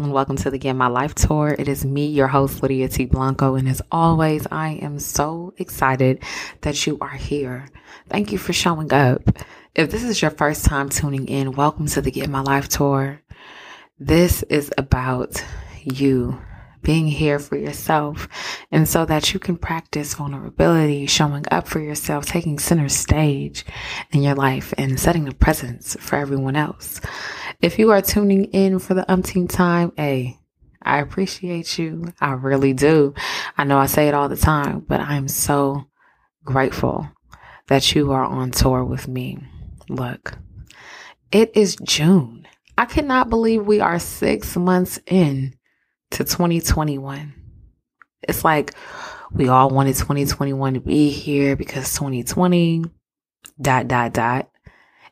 Y'all, and welcome to the Get My Life Tour. It is me, your host, Lydia T. Blanco, and as always, I am so excited that you are here. Thank you for showing up. If this is your first time tuning in, welcome to the Get My Life Tour. This is about you being here for yourself and so that you can practice vulnerability, showing up for yourself, taking center stage in your life and setting a presence for everyone else. If you are tuning in for the umpteenth time, hey, I appreciate you. I really do. I know I say it all the time, but I'm so grateful that you are on tour with me. Look, it is June. I cannot believe we are six months in to 2021. It's like we all wanted 2021 to be here because 2020 dot dot dot.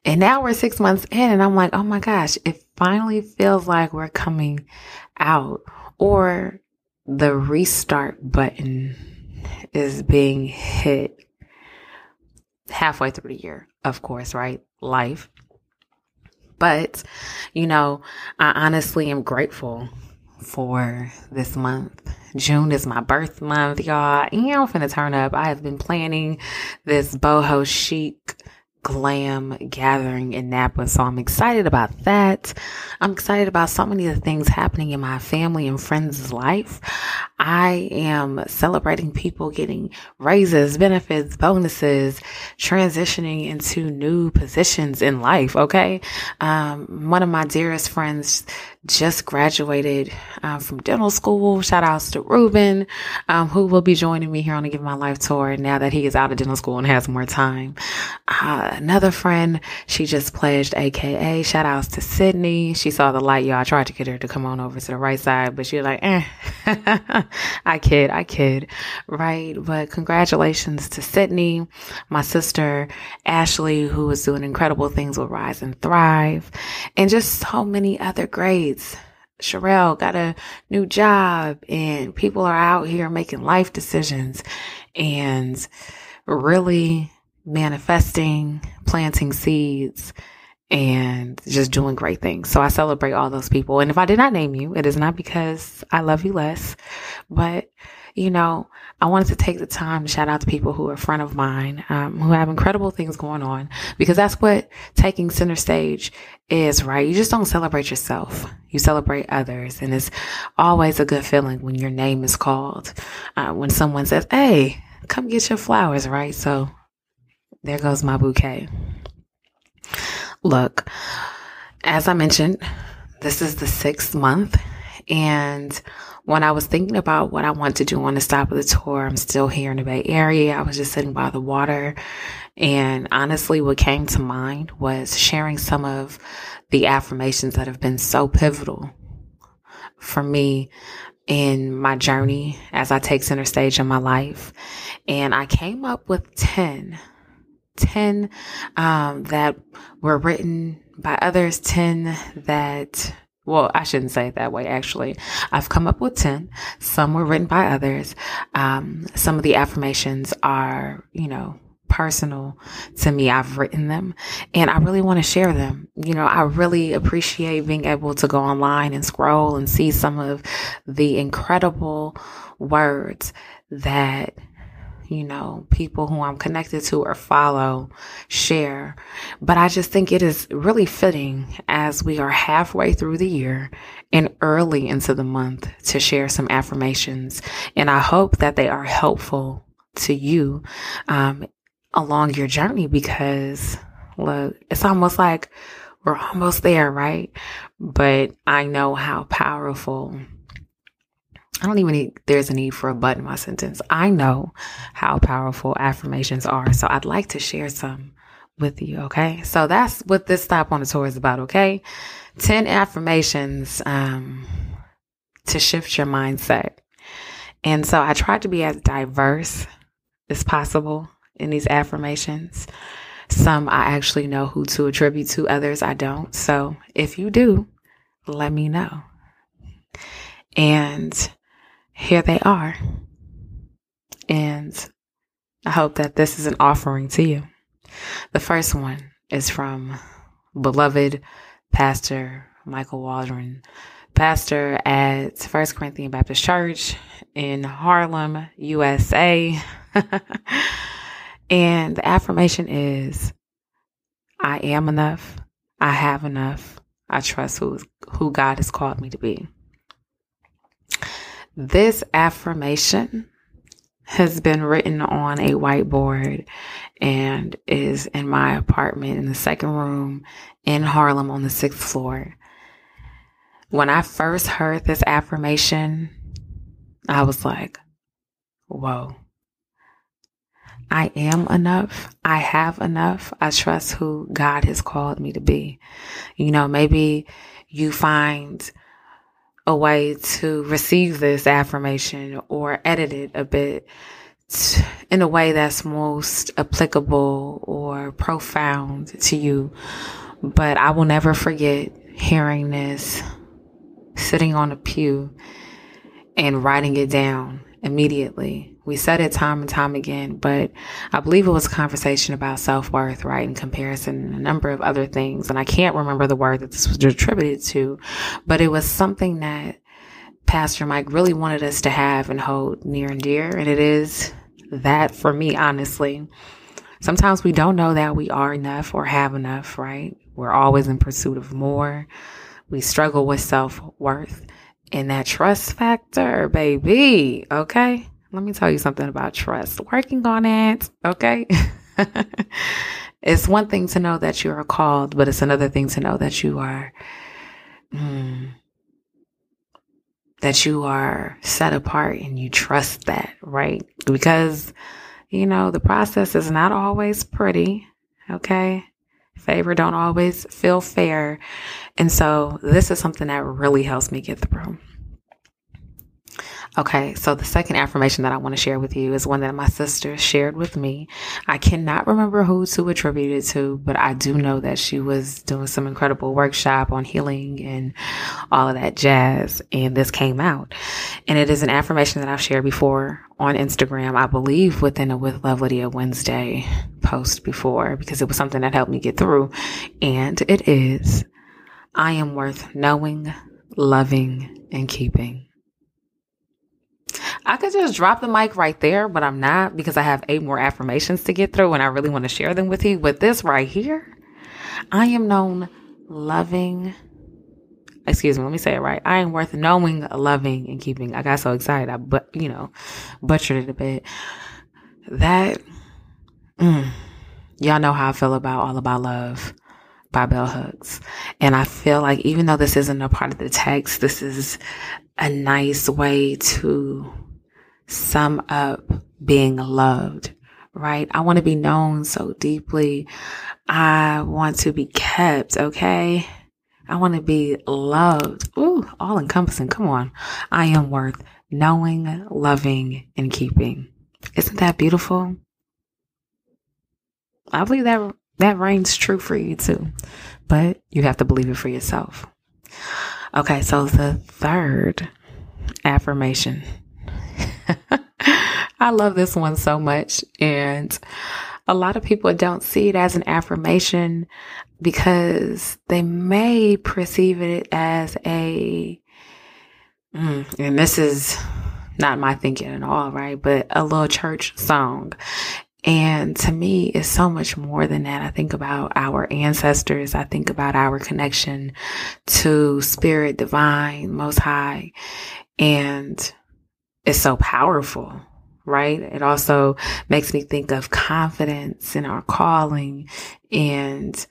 And now we're six months in and I'm like, oh my gosh, it finally feels like we're coming out or the restart button is being hit halfway through the year, of course, right? Life. But, you know, I honestly am grateful for this month. June is my birth month, y'all. And I'm finna turn up. I have been planning this boho chic glam gathering in Napa. So I'm excited about that. I'm excited about so many of the things happening in my family and friends' life. I am celebrating people getting raises, benefits, bonuses, transitioning into new positions in life. Okay. Um, one of my dearest friends just graduated uh, from dental school. Shout outs to Ruben, um, who will be joining me here on the Get My Life tour now that he is out of dental school and has more time. Uh, another friend, she just pledged AKA. Shout outs to Sydney. She saw the light, y'all. I tried to get her to come on over to the right side, but she was like, eh, I kid, I kid. Right. But congratulations to Sydney, my sister Ashley, who is doing incredible things with Rise and Thrive, and just so many other grades. Sherelle got a new job and people are out here making life decisions and really manifesting, planting seeds and just doing great things. So I celebrate all those people. And if I did not name you, it is not because I love you less, but you know, I wanted to take the time to shout out to people who are friend of mine, um, who have incredible things going on, because that's what taking center stage is, right? You just don't celebrate yourself. You celebrate others. And it's always a good feeling when your name is called, uh, when someone says, Hey, come get your flowers, right? So there goes my bouquet. Look, as I mentioned, this is the sixth month and when I was thinking about what I want to do on the stop of the tour, I'm still here in the Bay Area. I was just sitting by the water. And honestly, what came to mind was sharing some of the affirmations that have been so pivotal for me in my journey as I take center stage in my life. And I came up with 10, 10 um, that were written by others, 10 that well, I shouldn't say it that way, actually. I've come up with 10. Some were written by others. Um, some of the affirmations are, you know, personal to me. I've written them and I really want to share them. You know, I really appreciate being able to go online and scroll and see some of the incredible words that you know, people who I'm connected to or follow share. But I just think it is really fitting as we are halfway through the year and early into the month to share some affirmations. And I hope that they are helpful to you um, along your journey because look, it's almost like we're almost there, right? But I know how powerful I don't even need, there's a need for a but in my sentence. I know how powerful affirmations are. So I'd like to share some with you. Okay. So that's what this stop on the tour is about. Okay. 10 affirmations um, to shift your mindset. And so I tried to be as diverse as possible in these affirmations. Some I actually know who to attribute to, others I don't. So if you do, let me know. And here they are. And I hope that this is an offering to you. The first one is from beloved Pastor Michael Walrond, pastor at First Corinthian Baptist Church in Harlem, USA. and the affirmation is I am enough. I have enough. I trust who, who God has called me to be. This affirmation has been written on a whiteboard and is in my apartment in the second room in Harlem on the sixth floor. When I first heard this affirmation, I was like, whoa. I am enough. I have enough. I trust who God has called me to be. You know, maybe you find a way to receive this affirmation or edit it a bit in a way that's most applicable or profound to you. But I will never forget hearing this sitting on a pew and writing it down immediately. We said it time and time again, but I believe it was a conversation about self worth, right? In comparison, and a number of other things. And I can't remember the word that this was attributed to, but it was something that Pastor Mike really wanted us to have and hold near and dear. And it is that for me, honestly. Sometimes we don't know that we are enough or have enough, right? We're always in pursuit of more. We struggle with self worth and that trust factor, baby. Okay. Let me tell you something about trust. Working on it. Okay. it's one thing to know that you are called, but it's another thing to know that you are, mm, that you are set apart and you trust that, right? Because, you know, the process is not always pretty. Okay. Favor don't always feel fair. And so this is something that really helps me get through. Okay, so the second affirmation that I want to share with you is one that my sister shared with me. I cannot remember who to attribute it to, but I do know that she was doing some incredible workshop on healing and all of that jazz, and this came out. And it is an affirmation that I've shared before on Instagram, I believe within a With Love Lydia Wednesday post before, because it was something that helped me get through. And it is, I am worth knowing, loving, and keeping. I could just drop the mic right there, but I'm not because I have eight more affirmations to get through and I really want to share them with you. But this right here, I am known loving. Excuse me, let me say it right. I am worth knowing, loving, and keeping. I got so excited, I but you know, butchered it a bit. That, mm, y'all know how I feel about all about love by Bell Hooks. And I feel like even though this isn't a part of the text, this is a nice way to sum up being loved, right? I want to be known so deeply. I want to be kept, okay? I want to be loved. Ooh, all encompassing. Come on. I am worth knowing, loving, and keeping. Isn't that beautiful? I believe that that reigns true for you too, but you have to believe it for yourself. Okay, so the third affirmation. I love this one so much. And a lot of people don't see it as an affirmation because they may perceive it as a, mm, and this is not my thinking at all, right? But a little church song. And to me, it's so much more than that. I think about our ancestors. I think about our connection to spirit, divine, most high. And it's so powerful, right? It also makes me think of confidence in our calling and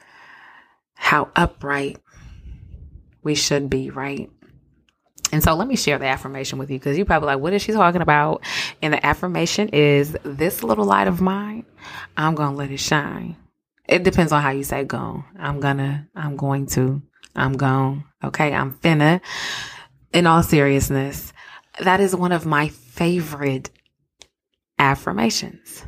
how upright we should be, right? And so let me share the affirmation with you because you're probably like, what is she talking about? And the affirmation is this little light of mine, I'm going to let it shine. it depends on how you say go. I'm gonna, I'm going to, I'm gone. Okay. I'm finna. In all seriousness, that is one of my favorite affirmations.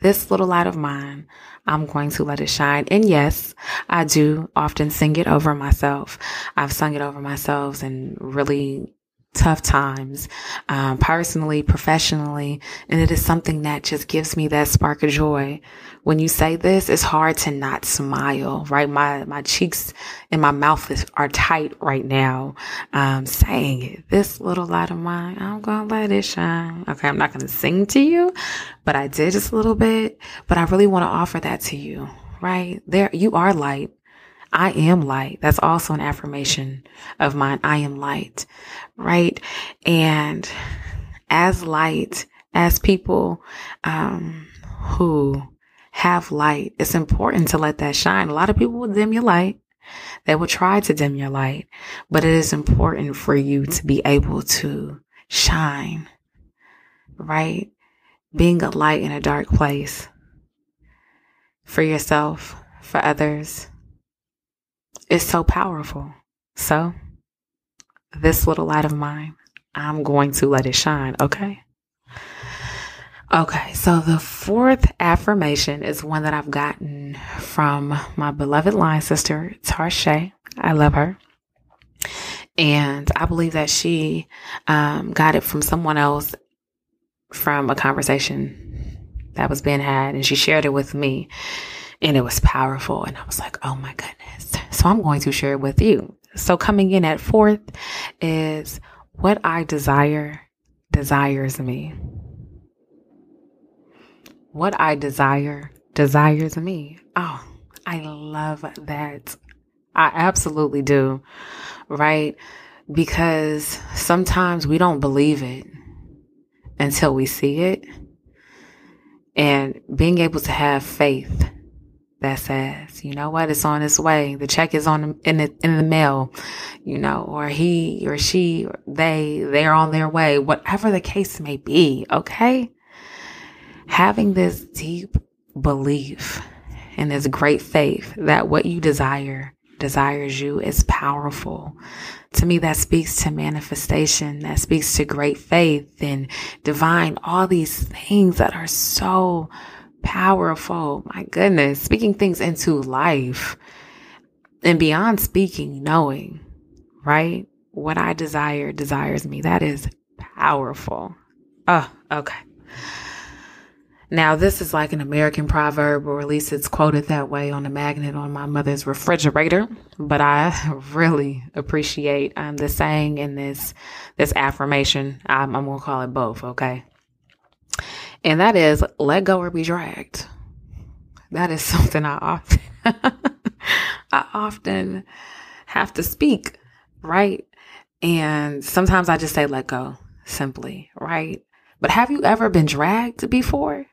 This little light of mine, I'm going to let it shine. And yes, I do often sing it over myself. I've sung it over myself and really tough times, um, personally, professionally. And it is something that just gives me that spark of joy. When you say this, it's hard to not smile, right? My, my cheeks and my mouth is, are tight right now. Um, saying it, this little light of mine, I'm going to let it shine. Okay. I'm not going to sing to you, but I did just a little bit, but I really want to offer that to you, right? There, you are light. I am light. That's also an affirmation of mine. I am light, right? And as light, as people um, who have light, it's important to let that shine. A lot of people will dim your light. They will try to dim your light, but it is important for you to be able to shine, right? Being a light in a dark place for yourself, for others, is so powerful. So, this little light of mine, I'm going to let it shine, okay? Okay, so the fourth affirmation is one that I've gotten from my beloved line sister, Tarshay. I love her. And I believe that she um, got it from someone else from a conversation that was being had, and she shared it with me, and it was powerful. And I was like, oh my goodness. So I'm going to share it with you. So coming in at fourth is what I desire desires me. What I desire desires me. Oh, I love that. I absolutely do. Right? Because sometimes we don't believe it until we see it. And being able to have faith that says, you know what, it's on its way. The check is on in the in the mail, you know, or he or she or they they're on their way. Whatever the case may be, okay? Having this deep belief and this great faith that what you desire desires you is powerful. To me, that speaks to manifestation, that speaks to great faith and divine, all these things that are so powerful. My goodness, speaking things into life and beyond speaking, knowing, right? What I desire desires me. That is powerful. Oh, okay. Now, this is like an American proverb, or at least it's quoted that way on a magnet on my mother's refrigerator. But I really appreciate um, the saying in this this affirmation. I'm, I'm gonna call it both. Okay. And that is let go or be dragged. That is something I often I often have to speak, right? And sometimes I just say let go simply, right? But have you ever been dragged before?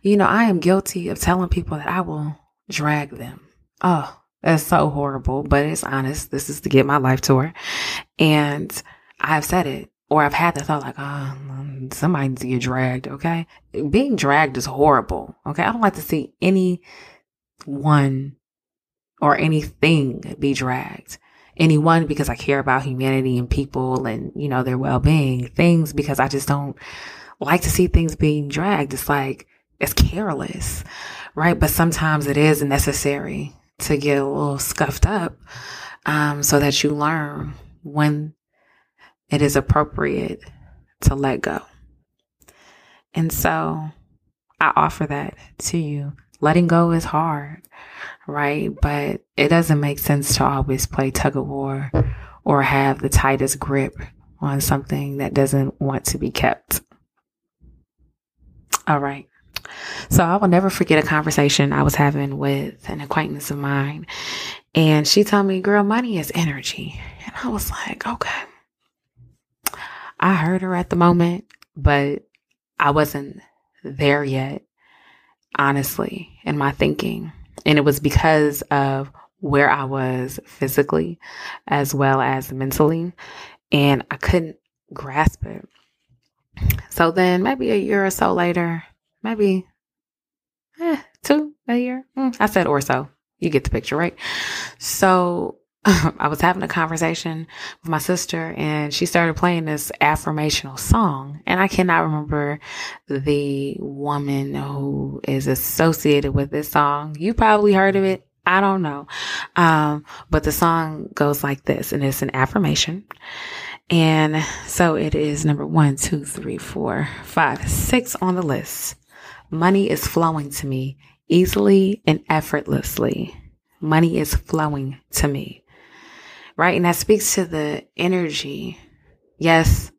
You know, I am guilty of telling people that I will drag them. Oh, that's so horrible, but it's honest. This is to get my life tour. And I've said it or I've had the thought like, oh, somebody needs to get dragged. Okay. Being dragged is horrible. Okay. I don't like to see anyone or anything be dragged. Anyone because I care about humanity and people and, you know, their well being. Things because I just don't like to see things being dragged. It's like, it's careless, right? But sometimes it is necessary to get a little scuffed up um, so that you learn when it is appropriate to let go. And so I offer that to you. Letting go is hard, right? But it doesn't make sense to always play tug of war or have the tightest grip on something that doesn't want to be kept. All right. So I will never forget a conversation I was having with an acquaintance of mine. And she told me, girl, money is energy. And I was like, okay. I heard her at the moment, but I wasn't there yet, honestly, in my thinking. And it was because of where I was physically as well as mentally. And I couldn't grasp it. So then, maybe a year or so later, maybe eh, two a year. Mm, I said or so. You get the picture, right? So I was having a conversation with my sister and she started playing this affirmational song. And I cannot remember the woman who is associated with this song. You probably heard of it. I don't know. Um, but the song goes like this and it's an affirmation. And so it is number one, two, three, four, five, six on the list. Money is flowing to me easily and effortlessly. Money is flowing to me. Right. And that speaks to the energy. Yes.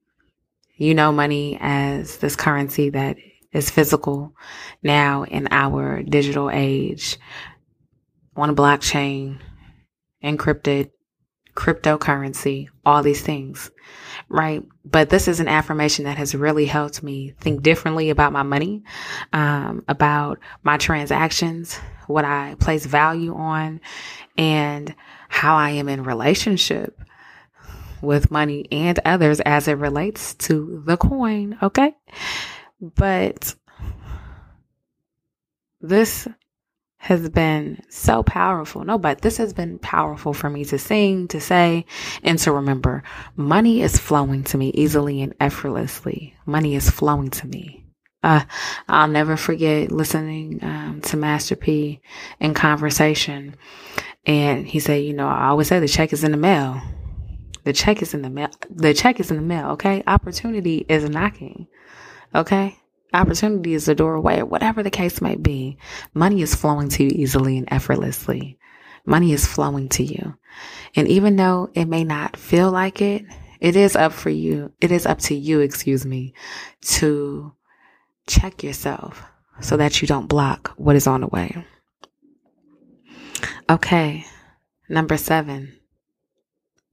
You know, money as this currency that is physical now in our digital age on a blockchain, encrypted, cryptocurrency, all these things, right? But this is an affirmation that has really helped me think differently about my money, um, about my transactions, what I place value on, and how I am in relationship with money and others as it relates to the coin. Okay. But this has been so powerful. No, but this has been powerful for me to sing, to say, and to remember. Money is flowing to me easily and effortlessly. Money is flowing to me. Uh, I'll never forget listening um, to Master P in conversation. And he said, you know, I always say the check is in the mail. The check is in the mail. The check is in the mail. Okay. Opportunity is knocking. Okay. Opportunity is the doorway, whatever the case might be. Money is flowing to you easily and effortlessly. Money is flowing to you. And even though it may not feel like it, it is up for you. It is up to you, excuse me, to check yourself so that you don't block what is on the way. Okay. Number seven,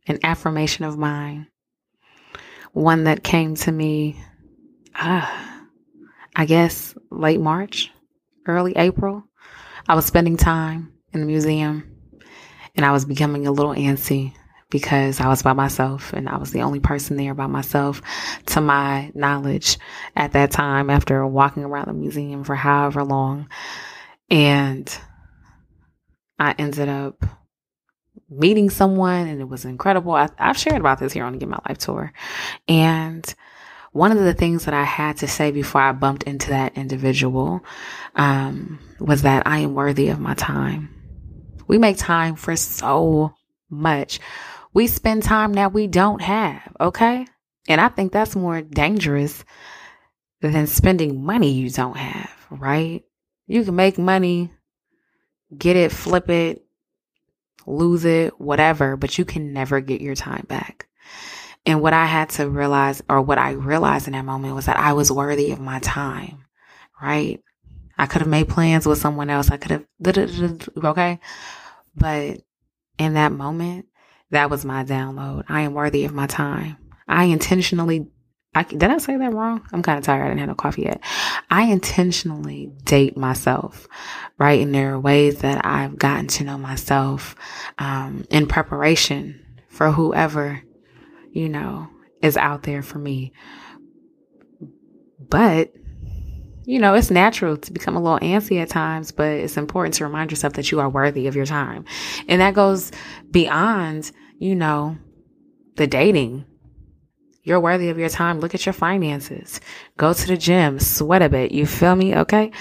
an affirmation of mine. One that came to me, ah, I guess late March, early April, I was spending time in the museum and I was becoming a little antsy because I was by myself and I was the only person there by myself to my knowledge at that time after walking around the museum for however long. And I ended up meeting someone and it was incredible. I, have shared about this here on the Get My Life tour. And one of the things that I had to say before I bumped into that individual um, was that I am worthy of my time. We make time for so much. We spend time that we don't have, okay? And I think that's more dangerous than spending money you don't have, right? You can make money, get it, flip it, lose it, whatever, but you can never get your time back. And what I had to realize, or what I realized in that moment, was that I was worthy of my time, right? I could have made plans with someone else. I could have, okay? But in that moment, that was my download. I am worthy of my time. I intentionally, I, did I say that wrong? I'm kind of tired. I didn't have no coffee yet. I intentionally date myself, right? And there are ways that I've gotten to know myself um, in preparation for whoever you know, is out there for me. But, you know, it's natural to become a little antsy at times, but it's important to remind yourself that you are worthy of your time. And that goes beyond, you know, the dating. You're worthy of your time. Look at your finances. Go to the gym, sweat a bit. You feel me? Okay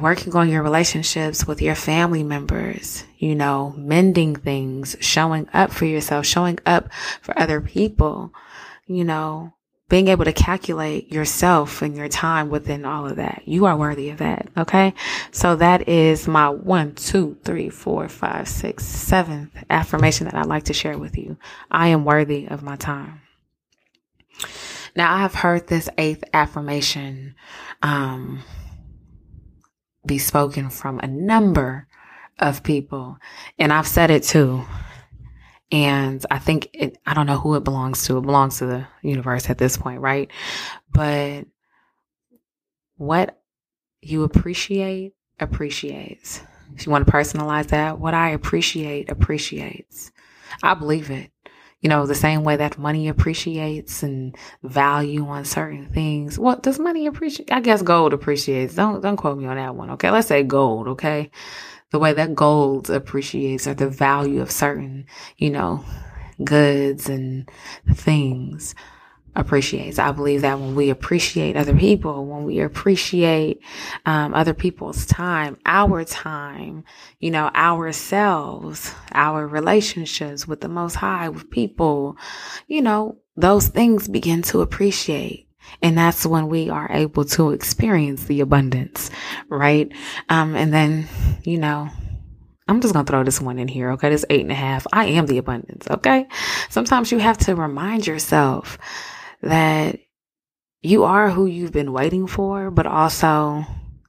working on your relationships with your family members, you know, mending things, showing up for yourself, showing up for other people, you know, being able to calculate yourself and your time within all of that. You are worthy of that. Okay. So that is my one, two, three, four, five, six, seventh affirmation that I'd like to share with you. I am worthy of my time. Now I have heard this eighth affirmation, um, be spoken from a number of people. And I've said it too. And I think it, I don't know who it belongs to. It belongs to the universe at this point, right? But what you appreciate appreciates. If you want to personalize that, what I appreciate appreciates. I believe it. You know, the same way that money appreciates and value on certain things. What does money appreciate? I guess gold appreciates. Don't don't quote me on that one. Okay, let's say gold. Okay, the way that gold appreciates or the value of certain, you know, goods and things appreciates. I believe that when we appreciate other people, when we appreciate um, other people's time, our time, you know, ourselves, our relationships with the Most High, with people, you know, those things begin to appreciate. And that's when we are able to experience the abundance, right? Um, and then, you know, I'm just gonna throw this one in here, okay? This eight and a half. I am the abundance, okay? Sometimes you have to remind yourself that you are who you've been waiting for, but also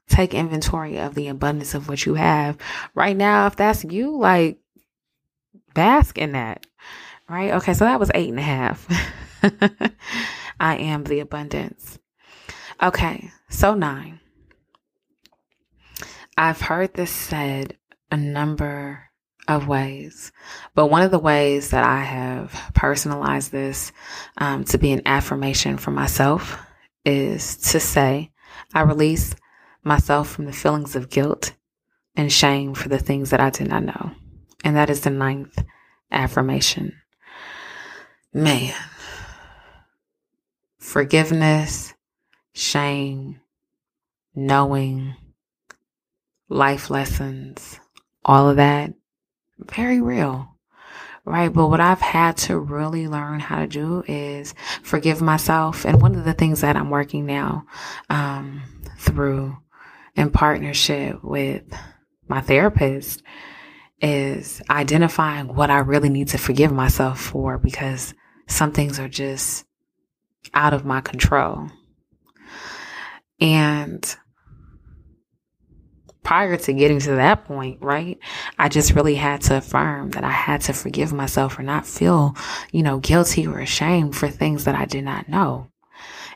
take inventory of the abundance of what you have right now. If that's you, like bask in that, right? Okay, so that was eight and a half. I am the abundance. Okay, so nine. I've heard this said a number of ways. But one of the ways that I have personalized this um, to be an affirmation for myself is to say, I release myself from the feelings of guilt and shame for the things that I did not know. And that is the ninth affirmation. Man, forgiveness, shame, knowing, life lessons, all of that very real. Right. But what I've had to really learn how to do is forgive myself. And one of the things that I'm working now, um, through in partnership with my therapist is identifying what I really need to forgive myself for because some things are just out of my control. And prior to getting to that point, right? I just really had to affirm that I had to forgive myself or not feel, you know, guilty or ashamed for things that I did not know.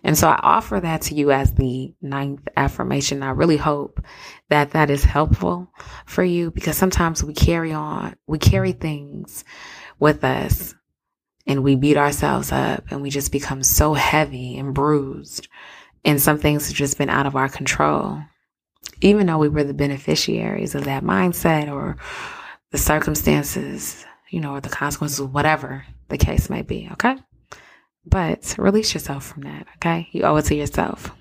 And so I offer that to you as the ninth affirmation. I really hope that that is helpful for you because sometimes we carry on, we carry things with us and we beat ourselves up and we just become so heavy and bruised. And some things have just been out of our control even though we were the beneficiaries of that mindset or the circumstances, you know, or the consequences, whatever the case may be. Okay. But release yourself from that. Okay. You owe it to yourself.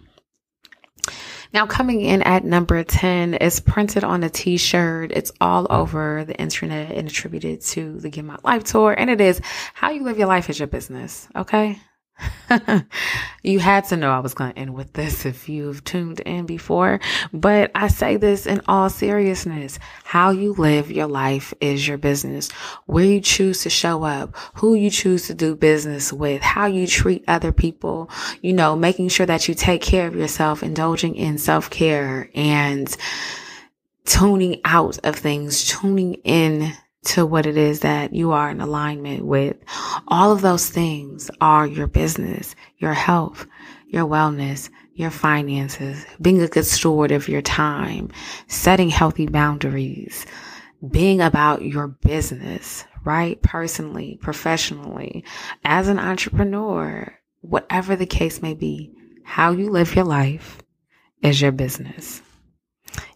Now, coming in at number 10 is printed on a t shirt. It's all over the internet and attributed to the Get My Life tour. And it is how you live your life is your business. Okay. You had to know I was going to end with this if you've tuned in before, but I say this in all seriousness. How you live your life is your business. Where you choose to show up, who you choose to do business with, how you treat other people, you know, making sure that you take care of yourself, indulging in self care and tuning out of things, tuning in to what it is that you are in alignment with. All of those things are your business, your health, your wellness, your finances, being a good steward of your time, setting healthy boundaries, being about your business, right? Personally, professionally, as an entrepreneur, whatever the case may be, how you live your life is your business.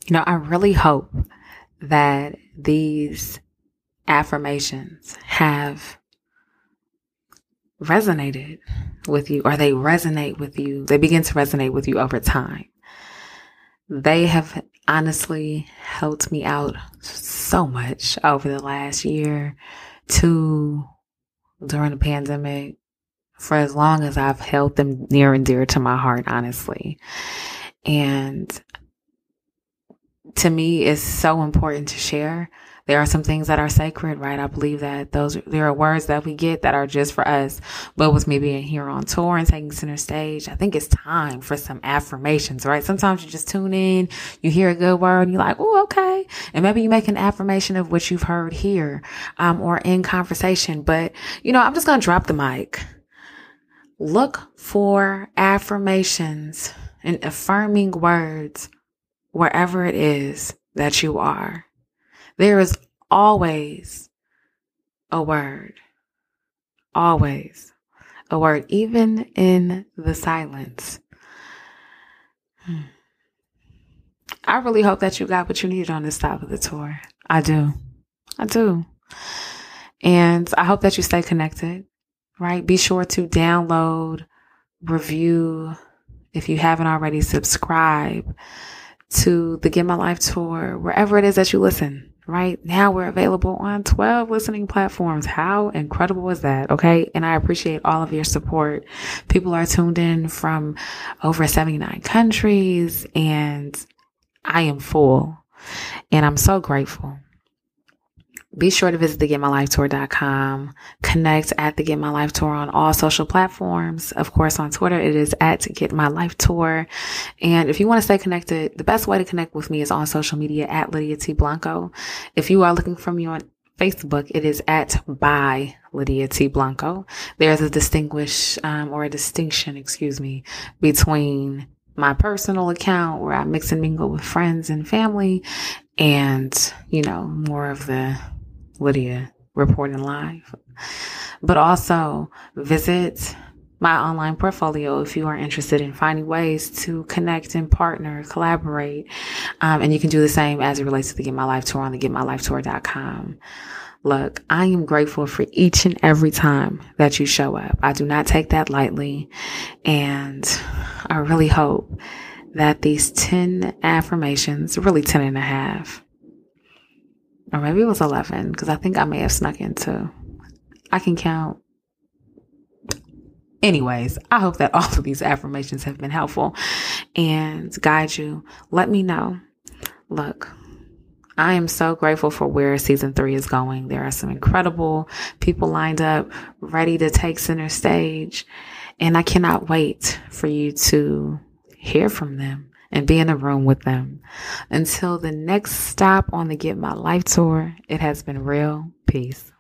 You know, I really hope that these affirmations have resonated with you or they resonate with you, they begin to resonate with you over time. They have honestly helped me out so much over the last year, two during the pandemic, for as long as I've held them near and dear to my heart, honestly. And to me, is so important to share there are some things that are sacred, right? I believe that those, there are words that we get that are just for us. But with me being here on tour and taking center stage, I think it's time for some affirmations, right? Sometimes you just tune in, you hear a good word and you're like, oh, okay. And maybe you make an affirmation of what you've heard here, um, or in conversation. But, you know, I'm just to drop the mic. Look for affirmations and affirming words wherever it is that you are. There is always a word, always a word, even in the silence. Hmm. I really hope that you got what you needed on this stop of the tour. I do. I do. And I hope that you stay connected, right? Be sure to download, review, if you haven't already, subscribe to the Get My Life tour, wherever it is that you listen. Right now, we're available on 12 listening platforms. How incredible is that? Okay. And I appreciate all of your support. People are tuned in from over 79 countries, and I am full. And I'm so grateful be sure to visit the getmylifetour.com. Connect at the Get My Life Tour on all social platforms. Of course, on Twitter, it is at Get My Life Tour. And if you want to stay connected, the best way to connect with me is on social media at Lydia T. Blanco. If you are looking for me on Facebook, it is at by Lydia T. Blanco. There's a distinguish, um, or a distinction, excuse me, between my personal account where I mix and mingle with friends and family and, you know, more of the Lydia reporting live. But also visit my online portfolio if you are interested in finding ways to connect and partner, collaborate. Um, and you can do the same as it relates to the Get My Life Tour on the getmylifetour.com. Look, I am grateful for each and every time that you show up. I do not take that lightly. And I really hope that these 10 affirmations, really 10 and a half, or maybe it was 11 because I think I may have snuck into. I can count. Anyways, I hope that all of these affirmations have been helpful and guide you. Let me know. Look, I am so grateful for where season three is going. There are some incredible people lined up, ready to take center stage. And I cannot wait for you to hear from them and be in a room with them. Until the next stop on the Get My Life tour, it has been real. Peace.